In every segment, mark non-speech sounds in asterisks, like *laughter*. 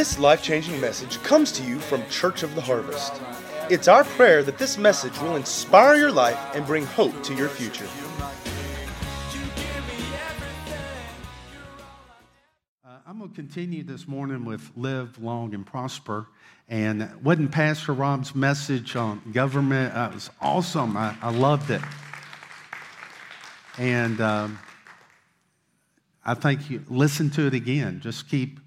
This life changing message comes to you from Church of the Harvest. It's our prayer that this message will inspire your life and bring hope to your future. Uh, I'm going to continue this morning with Live Long and Prosper. And wasn't Pastor Rob's message on government? Uh, it was awesome. I, I loved it. And um, I think you listen to it again. Just keep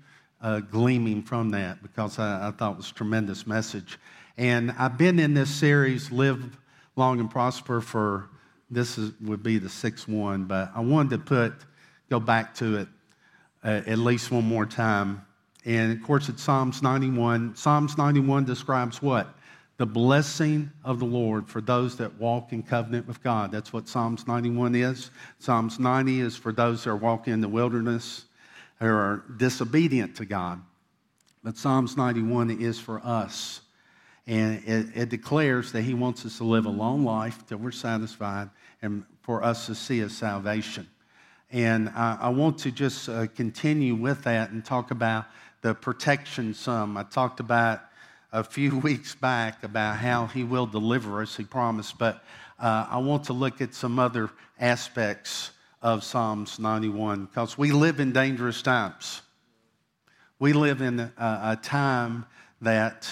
uh, gleaming from that because I, I, thought it was a tremendous message. And I've been in this series, Live Long and Prosper, for this is, would be the sixth one, but I wanted to put, go back to it uh, at least one more time. And of course, it's Psalms 91. Psalms 91 describes what? The blessing of the Lord for those that walk in covenant with God. That's what Psalms 91 is. Psalms 90 is for those that are walking in the wilderness are disobedient to God. But Psalms 91 is for us. And it, it, declares that He wants us to live a long life till we're satisfied and for us to see His salvation. And I, I want to just uh, continue with that and talk about the protection some. I talked about a few *laughs* weeks back about how He will deliver us, He promised. But uh, I want to look at some other aspects of Psalms 91 because we live in dangerous times. We live in a, a time that,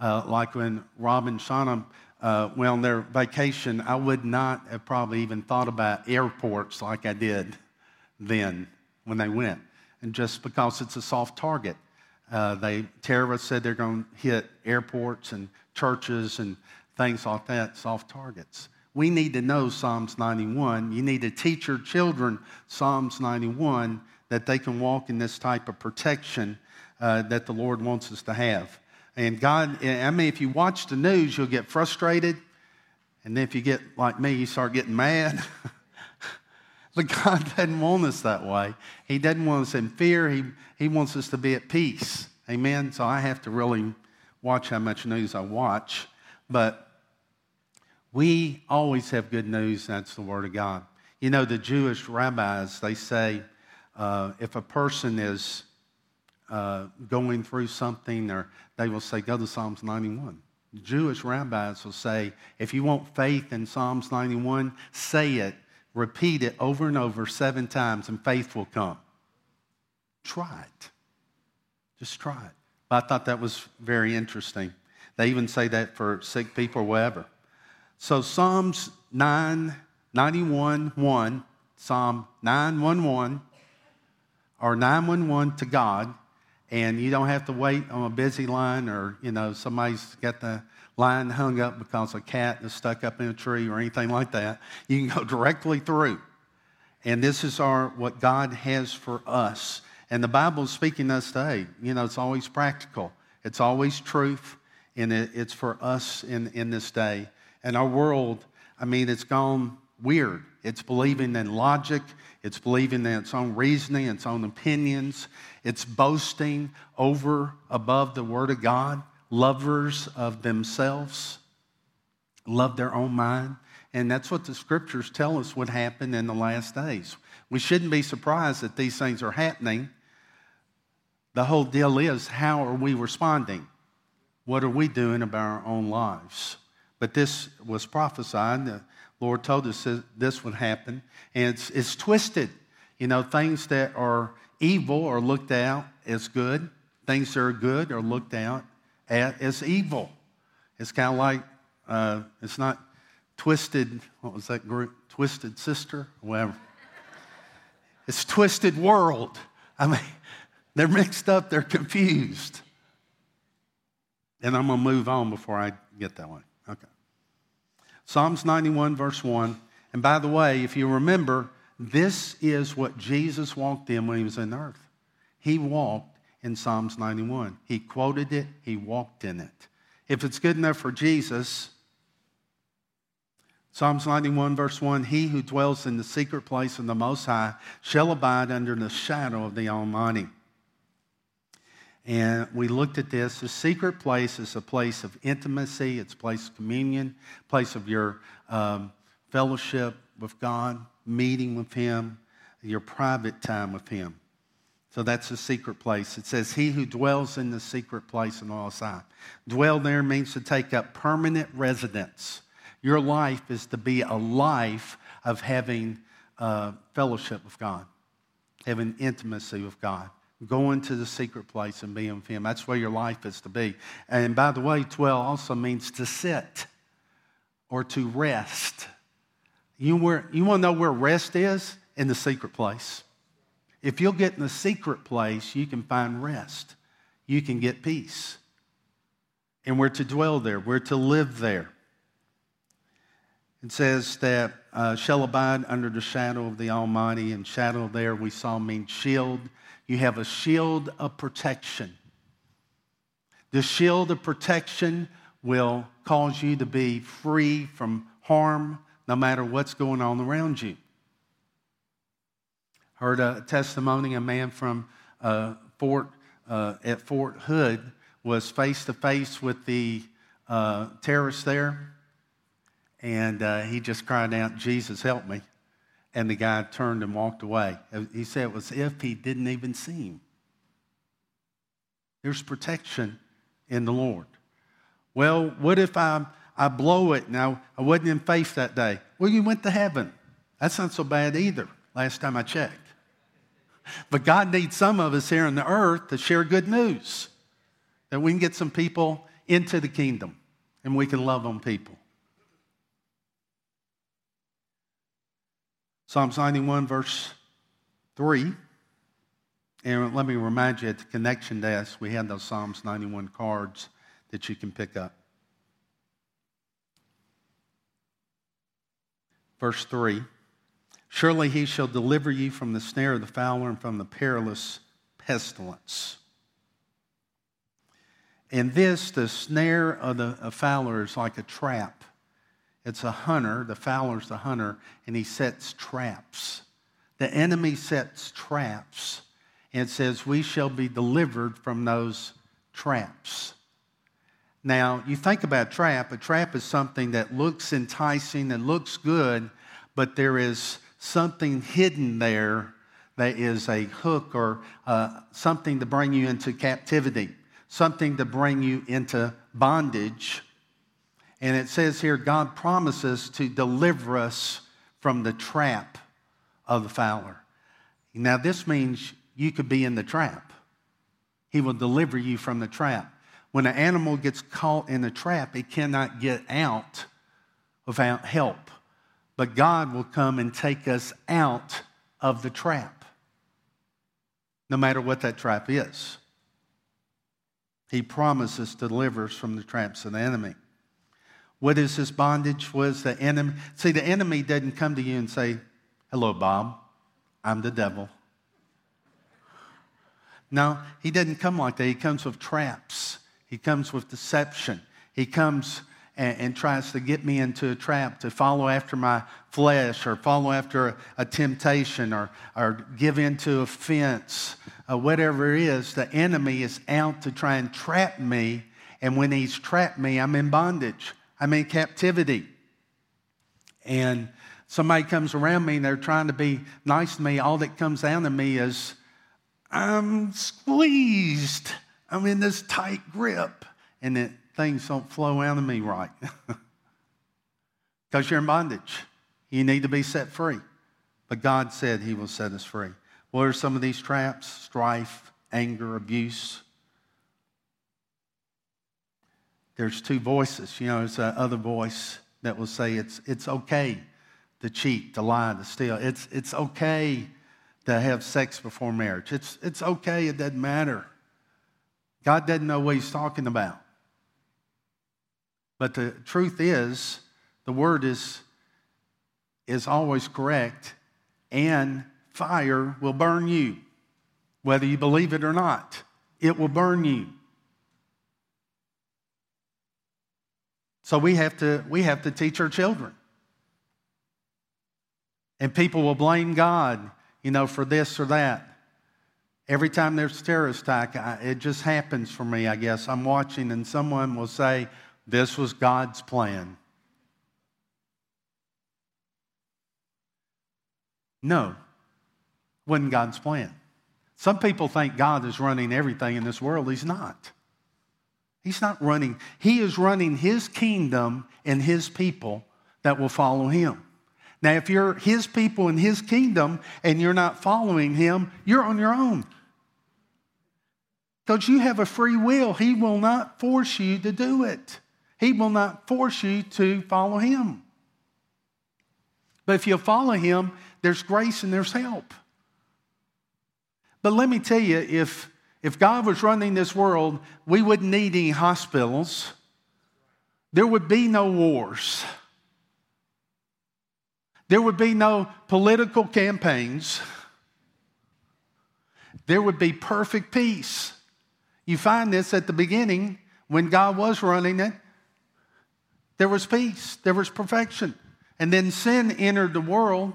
uh, like when Rob and Shauna uh, went on their vacation, I would not have probably even thought about airports like I did then when they went. And just because it's a soft target, uh, they terrorists said they're going to hit airports and churches and things like that, soft targets we need to know Psalms 91. You need to teach your children Psalms 91 that they can walk in this type of protection uh, that the Lord wants us to have. And God, I mean, if you watch the news, you'll get frustrated. And then if you get like me, you start getting mad. *laughs* but God doesn't want us that way. He doesn't want us in fear. He, he wants us to be at peace. Amen. So I have to really watch how much news I watch. But we always have good news, that's the Word of God. You know, the Jewish rabbis, they say uh, if a person is uh, going through something, or they will say, go to Psalms 91. The Jewish rabbis will say, if you want faith in Psalms 91, say it, repeat it over and over seven times, and faith will come. Try it. Just try it. But I thought that was very interesting. They even say that for sick people or whatever. So Psalms 9, 91, 1, Psalm 911, or 911 to God, and you don't have to wait on a busy line or, you know, somebody's got the line hung up because a cat is stuck up in a tree or anything like that. You can go *laughs* directly through. And this is our what God has for us. And the Bible is speaking to us today. You know, it's always practical. It's always truth, and it, it's for us in, in this day. And our world, I mean, it's gone weird. It's believing in logic, it's believing in its own reasoning, its own opinions, it's boasting over above the Word of God, lovers of themselves, love their own mind. And that's what the scriptures tell us would happen in the last days. We shouldn't be surprised that these things are happening. The whole deal is how are we responding? What are we doing about our own lives? But this was prophesied. The Lord told us this would happen. And it's, it's twisted. You know, things that are evil are looked out as good, things that are good are looked out at as evil. It's kind of like, uh, it's not twisted, what was that group? Twisted Sister? Whatever. It's twisted world. I mean, they're mixed up, they're confused. And I'm going to move on before I get that way. Psalms 91, verse 1. And by the way, if you remember, this is what Jesus walked in when he was in earth. He walked in Psalms 91. He quoted it, he walked in it. If it's good enough for Jesus, Psalms 91, verse 1 He who dwells in the secret place of the Most High shall abide under the shadow of the Almighty. And we looked at this. The secret place is a place of intimacy, it's a place of communion, place of your um, fellowship with God, meeting with Him, your private time with Him. So that's the secret place. It says, He who dwells in the secret place in all side. Dwell there means to take up permanent residence. Your life is to be a life of having uh, fellowship with God, having intimacy with God, going to the secret place and being with Him. That's where your life is to be. And by the way, dwell also means to sit or to rest. You, you want to know where rest is? In the secret place. If you'll get in the secret place, you can find rest. You can get peace. And we're to dwell there, we're to live there. It says that uh, shall abide under the shadow of the Almighty, and shadow there we saw means shield. You have a shield of protection. The shield of protection will cause you to be free from harm no matter what's going on around you. Heard a testimony, a man from uh, Fort, uh, at Fort Hood was face to face with the uh, terrorists there, and uh, he just cried out, Jesus, help me. And the guy turned and walked away. Uh, he said it was if he didn't even see him. There's protection in the Lord. Well, what if I, I blow it Now I wasn't in faith that day? Well, you went to heaven. That's not so bad either, last time I checked. But God needs some of us here on the earth to share good news, that we can get some people into the kingdom and we can love on people. Psalms 91, verse 3. And let me remind you at the connection desk, we had those Psalms 91 cards that you can pick up. Verse 3 Surely he shall deliver you from the snare of the fowler and from the perilous pestilence. In this, the snare of the fowler is like a trap. It's a hunter, the fowler's the hunter, and he sets traps. The enemy sets traps, and says, We shall be delivered from those traps. Now, you think about trap, a trap is something that looks enticing, that looks good, but there is something hidden there that is a hook or uh, something to bring you into captivity, something to bring you into bondage. And it says here, God promises to deliver us from the trap of the fowler. Now, this means you could be in the trap. He will deliver you from the trap. When an animal gets caught in a trap, it cannot get out without help but God will come and take us out of the trap, no matter what that trap is. He promises to deliver us from the traps of the enemy. What is his bondage? Was the enemy? See, the enemy doesn't come to you and say, Hello, Bob, I'm the devil. No, he doesn't come like that. He comes with traps, he comes with deception, he comes and, and, tries to get me into a trap to follow after my flesh or follow after a, a temptation or, or give into offense, uh, whatever it is, the enemy is out to try and trap me. And when he's trapped me, I'm in bondage, I'm in captivity. And somebody comes around me and they're trying to be nice to me, all that comes down to me is, I'm squeezed. I'm in this tight grip. And it things don't flow out of me right. *laughs* Because you're in bondage. You need to be set free. But God said He will set us free. What are some of these traps? Strife, anger, abuse. There's two voices. You know, there's that other voice that will say it's, it's okay to cheat, to lie, to steal. It's, it's okay to have sex before marriage. It's, it's okay, it doesn't matter. God doesn't know what He's talking about. But the truth is, the word is, is always correct, and fire will burn you, whether you believe it or not. It will burn you. So we have to, we have to teach our children. And people will blame God, you know, for this or that. Every time there's a terrorist attack, I, it just happens for me, I guess. I'm watching and someone will say, this was God's plan. No, wasn't God's plan. Some people think God is running everything in this world. He's not. He's not running, He is running His kingdom and His people that will follow Him. Now, if you're His people in His kingdom and you're not following Him, you're on your own. Because you have a free will. He will not force you to do it, He will not force you to follow Him. But if you follow Him, there's grace and there's help. But let me tell you, if, if God was running this world, we wouldn't need any hospitals. There would be no wars. There would be no political campaigns. There would be perfect peace. You find this at the beginning when God was running it. There was peace, there was perfection. And then sin entered the world,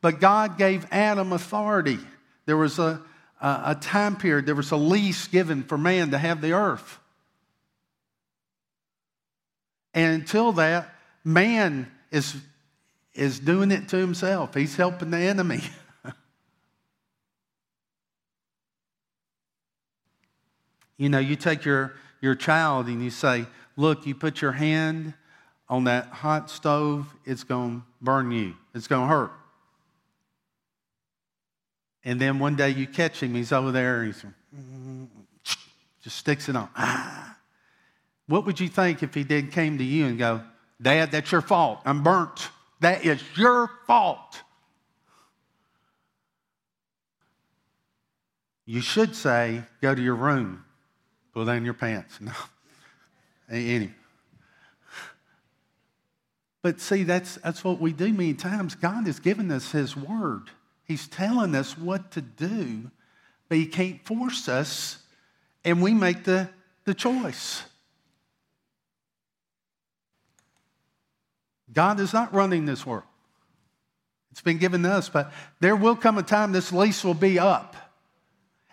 but God gave Adam authority. There was a, a time period, there was a lease given for man to have the earth. And until that, man is, is doing it to himself. He's helping the enemy. *laughs* you know, you take your, your child and you say, Look, you put your hand on that hot stove, it's going to burn you, it's going to hurt. And then one day you catch him, he's over there, he's just sticks it on. Ah. What would you think if he did came to you and go, Dad, that's your fault. I'm burnt. That is your fault. You should say, go to your room, pull down your pants. *laughs* No. Any. But see, that's, that's what we do many times. God has given us His Word. He's telling us what to do, but He can't force us, and we make the, the choice. God is not running this world. It's been given to us, but there will come a time this lease will be up.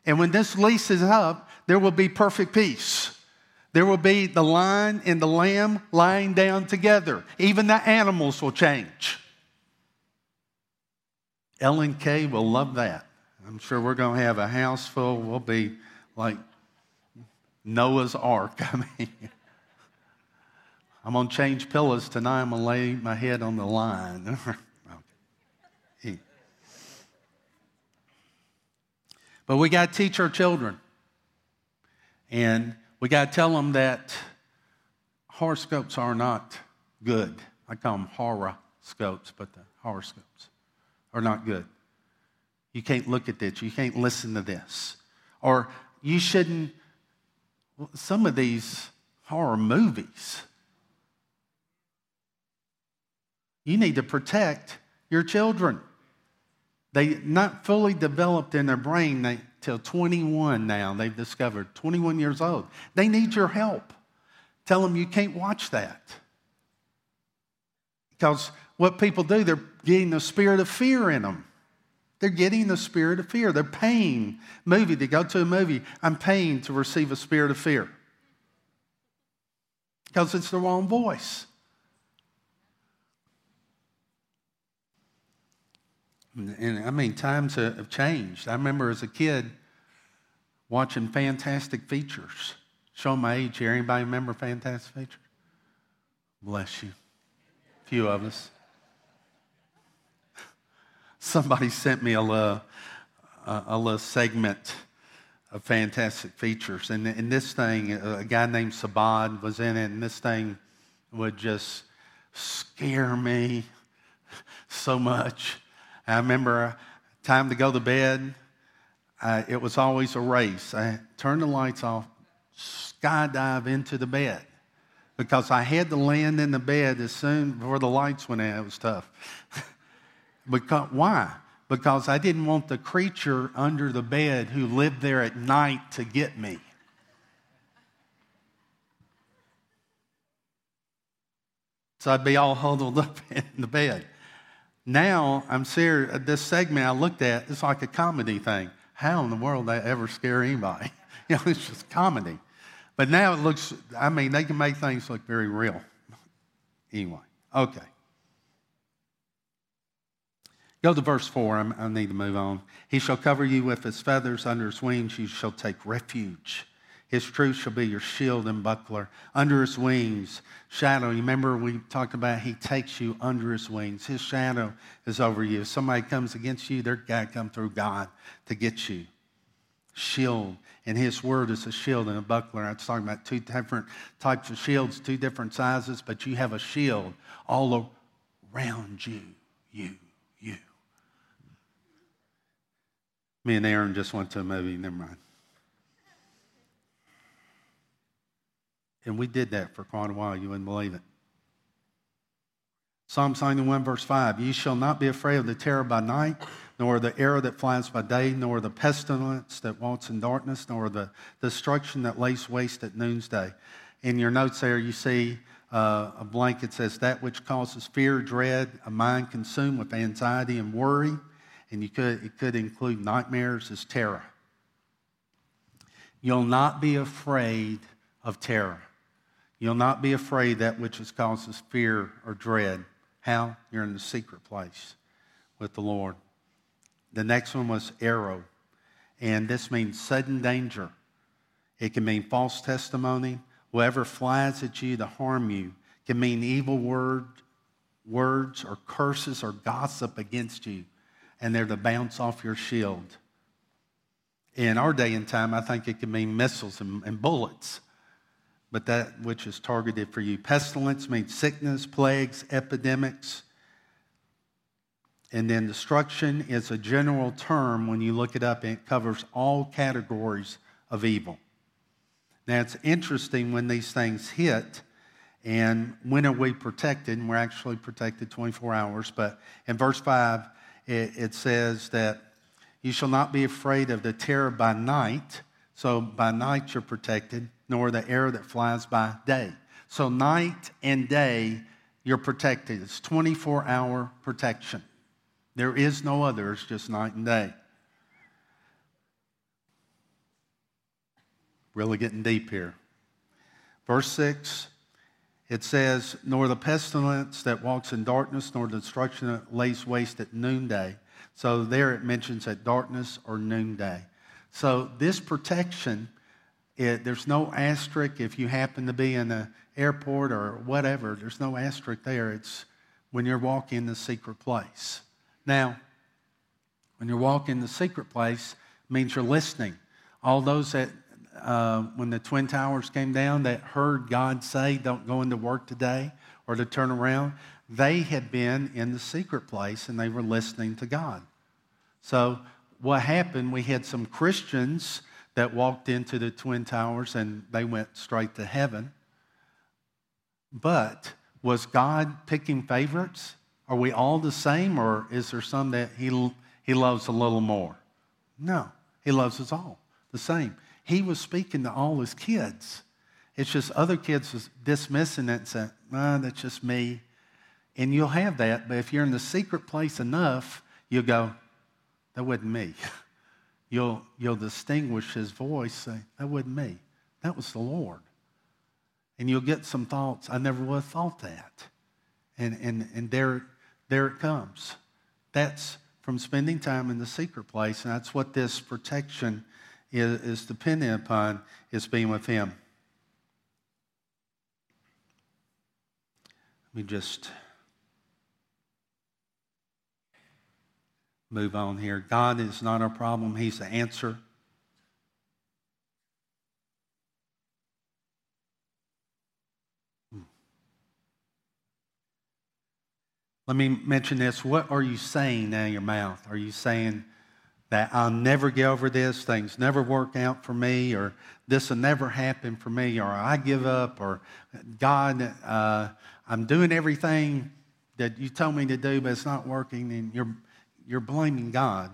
And when this lease is up, there will be perfect peace. There will be the lion and the lamb lying down together. Even the animals will change. Ellen Kay will love that. I'm sure we're going to have a house full. We'll be like Noah's Ark. *laughs* I mean, I'm going to change pillows tonight. I'm going to lay my head on the line. *laughs* but we got to teach our children. And we got to tell them that horoscopes are not good. I call them horoscopes, but the horoscopes are not good. You can't look at this. You can't listen to this. Or you shouldn't, some of these horror movies, you need to protect your children. They not fully developed in their brain till 21 now, they've discovered, 21 years old. They need your help. Tell them you can't watch that. Because what people do, they're getting the spirit of fear in them. They're getting the spirit of fear. They're paying movie they go to a movie. I'm paying to receive a spirit of fear because it's the wrong voice. And I mean, times have changed. I remember as a kid watching Fantastic Features. Show my age here. Anybody remember Fantastic Features? Bless you. A few of us somebody sent me a little, a little segment of fantastic features. And, and this thing, a guy named Sivad was in it, and this thing would just scare me *laughs* so much. I remember time to go to bed, uh, it was always a race. I turned the lights off, skydive into the bed because I had to land in the bed as soon before the lights went out. It was tough. *laughs* Because, why? Because I didn't want the creature under the bed who lived there at night to get me. So I'd be all huddled up *laughs* in the bed. Now I'm serious. This segment I looked at, it's like a comedy thing. How in the world they ever scare anybody? *laughs* You know, it's just comedy. But now it looks, I mean, they can make things look very real. *laughs* Anyway, okay. Go to verse 4. I'm, i need to move on. He shall cover you with his feathers. Under his wings you shall take refuge. His truth shall be your shield and buckler. Under his wings, shadow. You remember we talked about he takes you under his wings. His shadow is over you. If somebody comes against you, they're to come through God to get you. Shield. And his word is a shield and a buckler. I was talking about two different types of shields, two different sizes, but you have a shield all around you. You, you. Me and Aaron just went to a movie, never mind. And we did that for quite a while. You wouldn't believe it. Psalm 91, verse 5 You shall not be afraid of the terror by night, nor the arrow that flies by day, nor the pestilence that walks in darkness, nor the destruction that lays waste at noonday. In your notes there, you see uh, a blanket says, That which causes fear, dread, a mind consumed with anxiety and worry and you could, it could include nightmares as terror. You'll not be afraid of terror. You'll not be afraid that which causes fear or dread. How? You're in the secret place with the Lord. The next one was arrow, and this means sudden danger. It can mean false testimony. Whoever flies at you to harm you can mean evil word, words or curses or gossip against you and they're to bounce off your shield. In our day and time, I think it can mean missiles and, and bullets, but that which is targeted for you. Pestilence means sickness, plagues, epidemics. And then destruction is a general term when you look it up, it covers all categories of evil. Now, it's interesting when these things hit, and when are we protected? And we're actually protected 24 hours. But in verse 5, it, it says that you shall not be afraid of the terror by night. So by night you're protected, nor the arrow that flies by day. So night and day you're protected. It's 24 hour protection. There is no other, it's just night and day. Really getting deep here. Verse 6 it says, Nor the pestilence that walks in darkness, nor the destruction that lays waste at noonday. So there it mentions at darkness or noonday. So this protection, it, there's no asterisk if you happen to be in the airport or whatever. There's no asterisk there. It's when you're walking the secret place. Now, when you're walking the secret place, means you're listening. All those that uh, when the Twin Towers came down that heard God say, Don't go into work today or to turn around, they had been in the secret place and they were listening to God. So, what happened, we had some Christians that walked into the Twin Towers and they went straight to heaven. But was God picking favorites? Are we all the same, or is there some that He, he loves a little more? No, He loves us all the same he was speaking to all his kids. It's just other kids was dismissing it and saying, ah, that's just me. And you'll have that, but if you're in the secret place enough, you'll go, that wasn't me. *laughs* You'll, you'll distinguish his voice, say, that wasn't me. That was the Lord. And you'll get some thoughts, I never would have thought that. And, and, and there, there it comes. That's from spending time in the secret place, and that's what this protection is, is dependent upon is being with Him. Let me just move on here. God is not our problem, He's the answer. Hmm. Let me mention this. What are you saying out of your mouth? Are you saying, that I'll never get over this, things never work out for me, or this will never happen for me, or I give up, or God, uh, I'm doing everything that you told me to do, but it's not working, and you're, you're blaming God.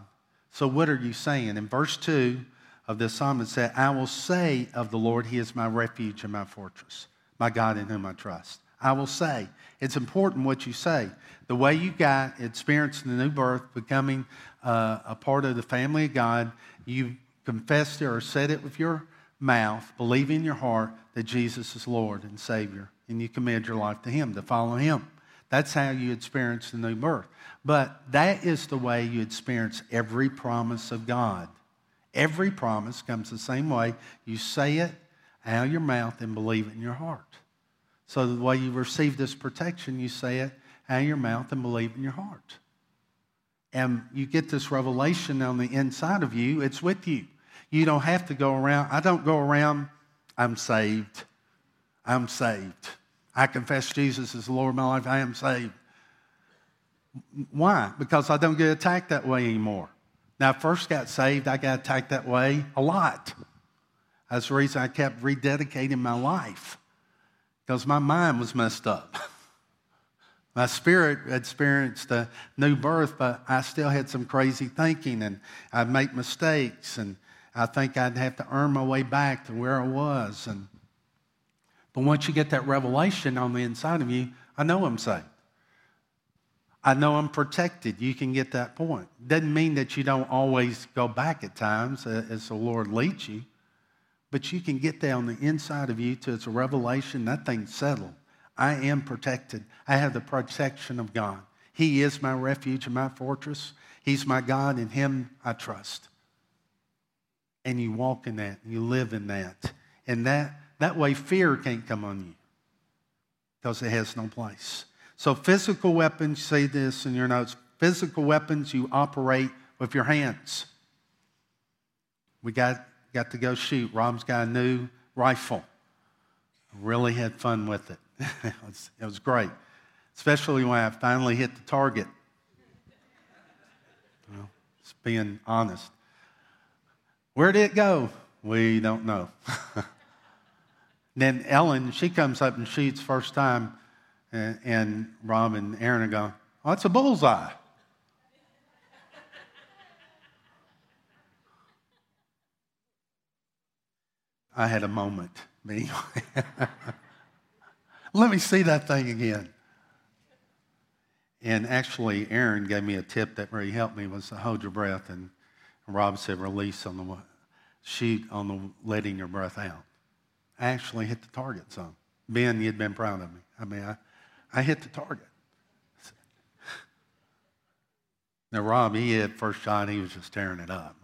So, what are you saying? In verse 2 of this psalm, it said, I will say of the Lord, He is my refuge and my fortress, my God in whom I trust. I will say. It's important what you say. The way you got experienced the new birth, becoming uh, a part of the family of God, you confessed it or said it with your mouth, believe in your heart that Jesus is Lord and Savior, and you commit your life to Him, to follow Him. That's how you experience the new birth. But that is the way you experience every promise of God. Every promise comes the same way. You say it out of your mouth and believe it in your heart. So the way you receive this protection, you say it out of your mouth and believe in your heart. And you get this revelation on the inside of you, it's with you. You don't have to go around. I don't go around, I'm saved. I'm saved. I confess Jesus as the Lord of my life. I am saved. Why? Because I don't get attacked that way anymore. Now, I first got saved, I got attacked that way a lot. That's the reason I kept rededicating my life, because my mind was messed up. *laughs* my spirit had experienced a new birth, but I still had some crazy thinking, and I'd make mistakes, and I think I'd have to earn my way back to where I was. And, but once you get that revelation on the inside of you, I know I'm saved. I know I'm protected. You can get that point. Doesn't mean that you don't always go back at times uh, as the Lord leads you, but you can get that on the inside of you to it's a revelation. That thing's settled. I am protected. I have the protection of God. He is my refuge and my fortress. He's my God. In Him I trust. And you walk in that, and you live in that. And that, that way, fear can't come on you because it has no place. So, physical weapons, say this in your notes physical weapons you operate with your hands. We got, got to go shoot. Rob's got a new rifle. Really had fun with it. *laughs* it, was, it was great, especially when I finally hit the target. Well, just being honest. Where did it go? We don't know. *laughs* then Ellen, she comes up and shoots first time. And, and Rob and Aaron are going, oh, it's a bullseye. I had a moment. *laughs* Me. Let me see that thing again. And actually, Aaron gave me a tip that really helped me was to hold your breath. And Rob said release on the sheet on the letting your breath out. I actually hit the target some. Ben, you'd been proud of me. I mean, I, I hit the target. Now, Rob, he had first shot, he was just tearing it up.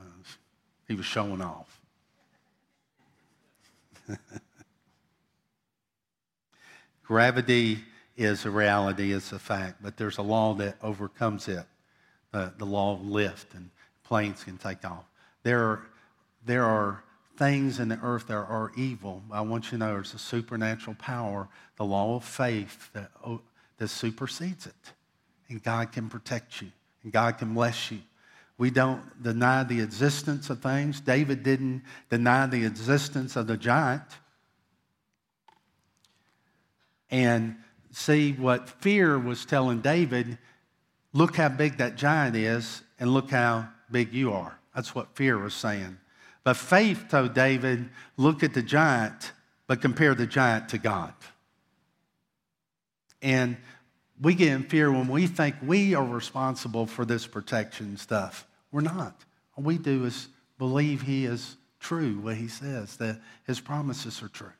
He was showing off. *laughs* Gravity is a reality, it's a fact, but there's a law that overcomes it the, the law of lift, and planes can take off. There are, there are things in the earth that are evil. I want you to know there's a supernatural power, the law of faith that, oh, that supersedes it. And God can protect you, and God can bless you. We don't deny the existence of things. David didn't deny the existence of the giant. And see what fear was telling David look how big that giant is, and look how big you are. That's what fear was saying. But faith told David, look at the giant, but compare the giant to God. And we get in fear when we think we are responsible for this protection stuff. We're not. All we do is believe He is true, what He says, that His promises are true.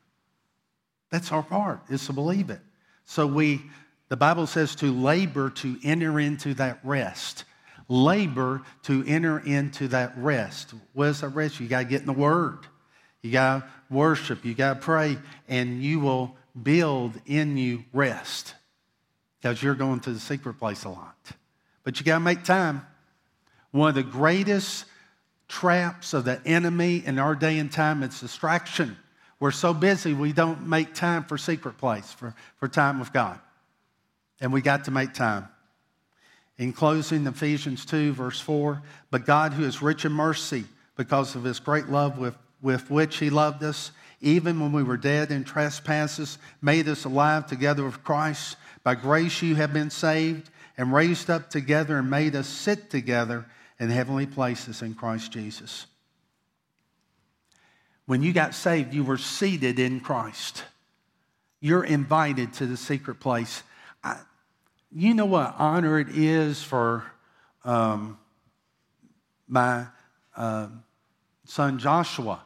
That's our part, is to believe it. So we, the Bible says to labor to enter into that rest labor to enter into that rest. What is that rest? You got to get in the Word. You got to worship. You got to pray, and you will build in you rest because you're going to the secret place a lot. But you got to make time. One of the greatest traps of the enemy in our day and time is distraction. We're so busy we don't make time for secret place, for, for time with God. And we got to make time. In closing, Ephesians 2, verse 4 But God, who is rich in mercy, because of his great love with, with which he loved us, even when we were dead in trespasses, made us alive together with Christ. By grace you have been saved, and raised up together, and made us sit together in heavenly places in Christ Jesus. When you got saved, you were seated in Christ. You're invited to the secret place. I, you know what honor it is for um, my uh, son Joshua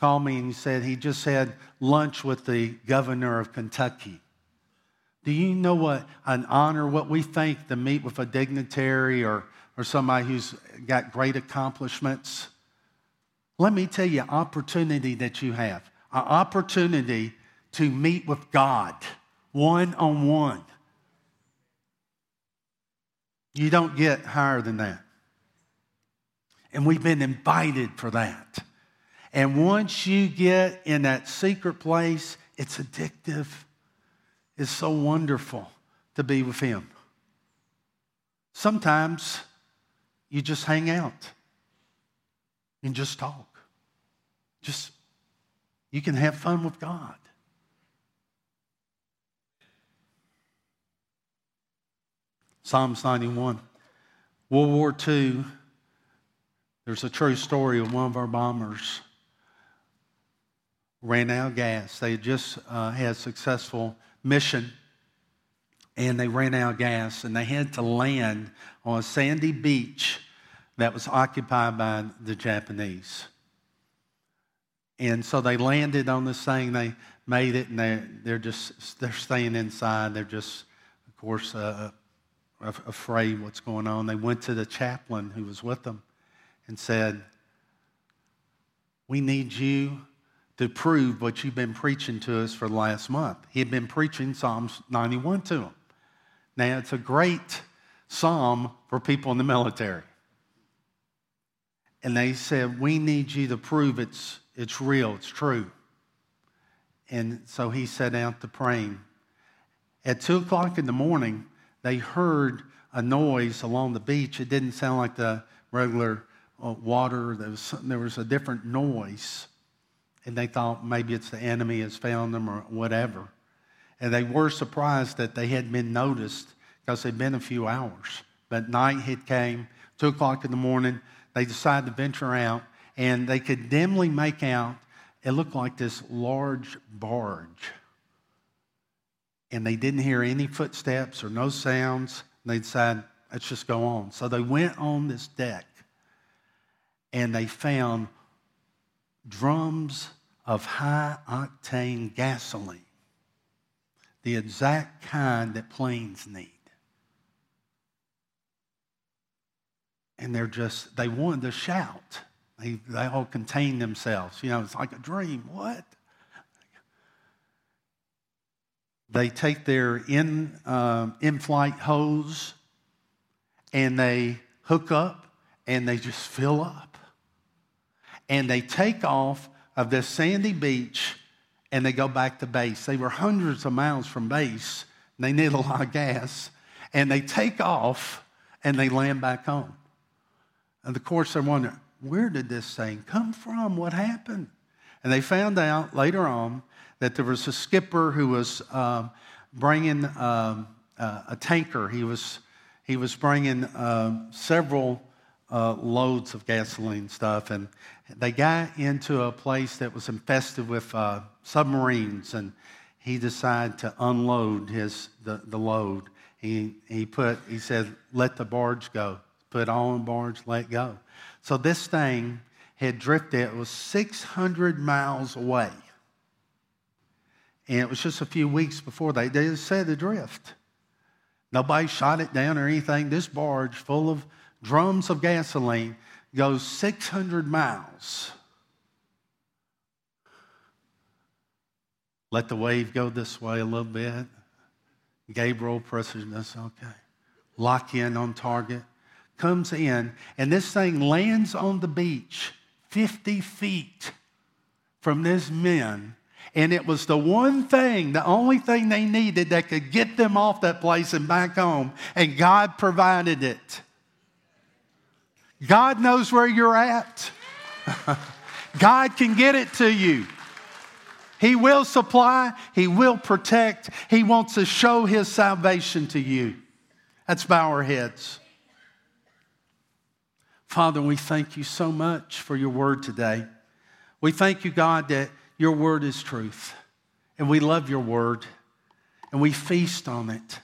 called me and he said he just had lunch with the governor of Kentucky. Do you know what an honor, what we think to meet with a dignitary or, or somebody who's got great accomplishments? Let me tell you, opportunity that you have, an opportunity to meet with God one on one. You don't get higher than that. And we've been invited for that. And once you get in that secret place, it's addictive. It's so wonderful to be with Him. Sometimes you just hang out and just talk. Just, you can have fun with God. Psalms 91. World War II, there's a true story of one of our bombers ran out of gas. They had just uh, had successful mission and they ran out of gas and they had to land on a sandy beach that was occupied by the Japanese. And so they landed on this thing, they made it, and they're, they're just they're staying inside. They're just, of course, uh, afraid what's going on. They went to the chaplain who was with them and said, We need you to prove what you've been preaching to us for the last month. He had been preaching Psalms 91 to them. Now, it's a great psalm for people in the military. And they said, We need you to prove it's, it's real, it's true. And so he set out to praying. At 2 o'clock in the morning, they heard a noise along the beach. It didn't sound like the regular uh, water, there was, there was a different noise and they thought maybe it's the enemy has found them or whatever. And they were surprised that they had been noticed because it'd been a few hours. But night had came, two o'clock in the morning, they decided to venture out, and they could dimly make out it looked like this large barge. And they didn't hear any footsteps or no sounds. And they decided, let's just go on. So they went on this deck and they found drums of high octane gasoline, the exact kind that planes need. And they're just, they wanted to shout. They, they all contain themselves. You know, it's like a dream. What? They take their in, uh, in-flight hose and they hook up and they just fill up. And they take off of this sandy beach and they go back to base. They were hundreds of miles from base. And they need a lot of gas. And they take off and they land back home. And of course, they're wondering, where did this thing come from? What happened? And they found out later on that there was a skipper who was uh, bringing um, uh, a tanker. He was, he was bringing uh, several uh, loads of gasoline stuff, and they got into a place that was infested with uh, submarines, and he decided to unload his the, the load. He he put he said, "Let the barge go." Put on barge, let go. So this thing had drifted. It was 600 miles away, and it was just a few weeks before they they said adrift. Nobody shot it down or anything. This barge full of drums of gasoline goes 600 miles. Let the wave go this way a little bit. Gabriel presses this, okay. Lock in on target. Comes in, and this thing lands on the beach 50 feet from this men. And it was the one thing, the only thing they needed that could get them off that place and back home. And God provided it. God knows where you're at. *laughs* God can get it to you. He will supply, He will protect, He wants to show His salvation to you. Let's bow our heads. Father, we thank you so much for your word today. We thank you, God, that your word is truth, and we love your word, and we feast on it.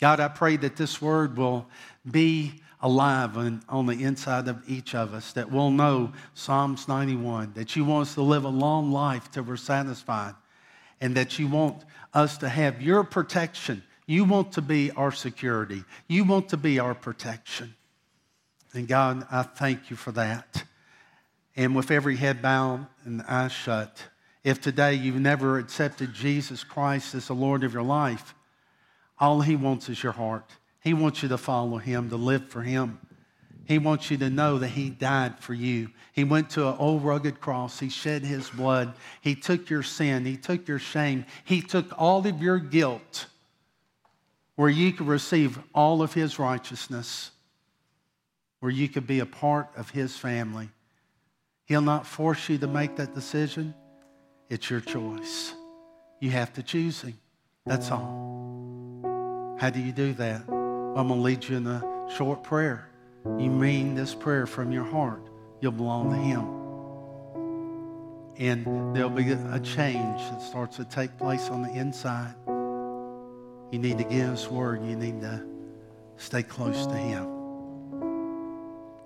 God, I pray that this word will be alive on, on the inside of each of us, that we'll know Psalms 91, that you want us to live a long life till we're satisfied. and that you want us to have your protection. You want to be our security. You want to be our protection. And God, I thank you for that. And with every head bowed and eyes shut, if today you've never accepted Jesus Christ as the Lord of your life, all He wants is your heart. He wants you to follow Him, to live for Him. He wants you to know that He died for you. He went to an old rugged cross. He shed His blood. He took your sin. He took your shame. He took all of your guilt where you could receive all of His righteousness, where you could be a part of His family. He'll not force you to make that decision. It's your choice. You have to choose Him. That's all. How do you do that? I'm going to lead you in a short prayer. You mean this prayer from your heart, you'll belong to Him. And there'll be a change that starts to take place on the inside. You need to give His word. You need to stay close to Him.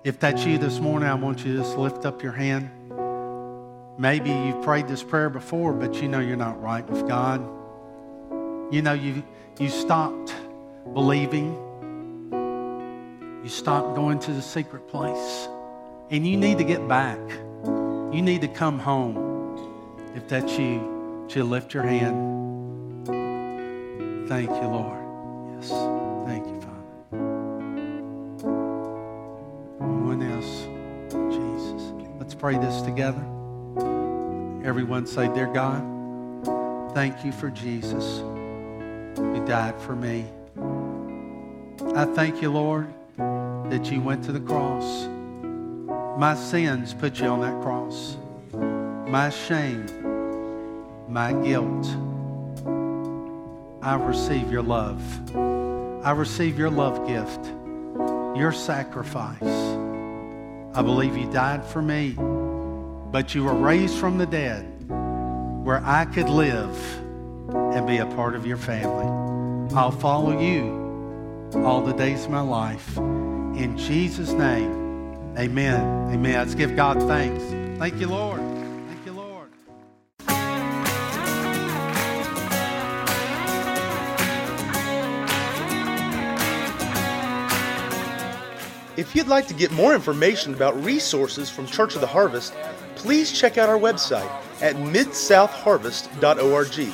If that's you this morning, I want you to just lift up your hand. Maybe you've prayed this prayer before, but you know you're not right with God. You know you, you stopped believing. You stopped going to the secret place. And you need to get back. You need to come home. If that's you, to lift your hand. Thank you, Lord. Yes. Thank you, Father. One else. Jesus. Let's pray this together. Everyone say, Dear God, thank you for Jesus who died for me. I thank you, Lord, that you went to the cross. My sins put you on that cross. My shame, my guilt. I receive your love. I receive your love gift, your sacrifice. I believe you died for me but you were raised from the dead where I could live and be a part of your family. I'll follow you all the days of my life. In Jesus' name, amen. Amen. Let's give God thanks. Thank you, Lord. Thank you, Lord. If you'd like to get more information about resources from Church of the Harvest, please check out our website at midsouthharvest.org.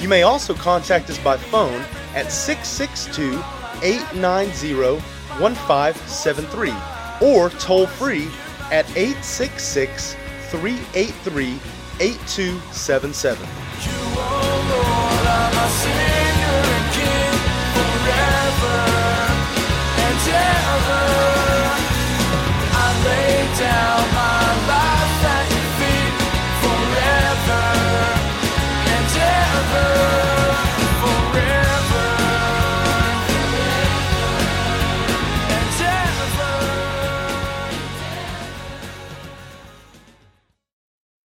You may also contact us by phone at 662 890 1573 or toll free at 866 383 8277.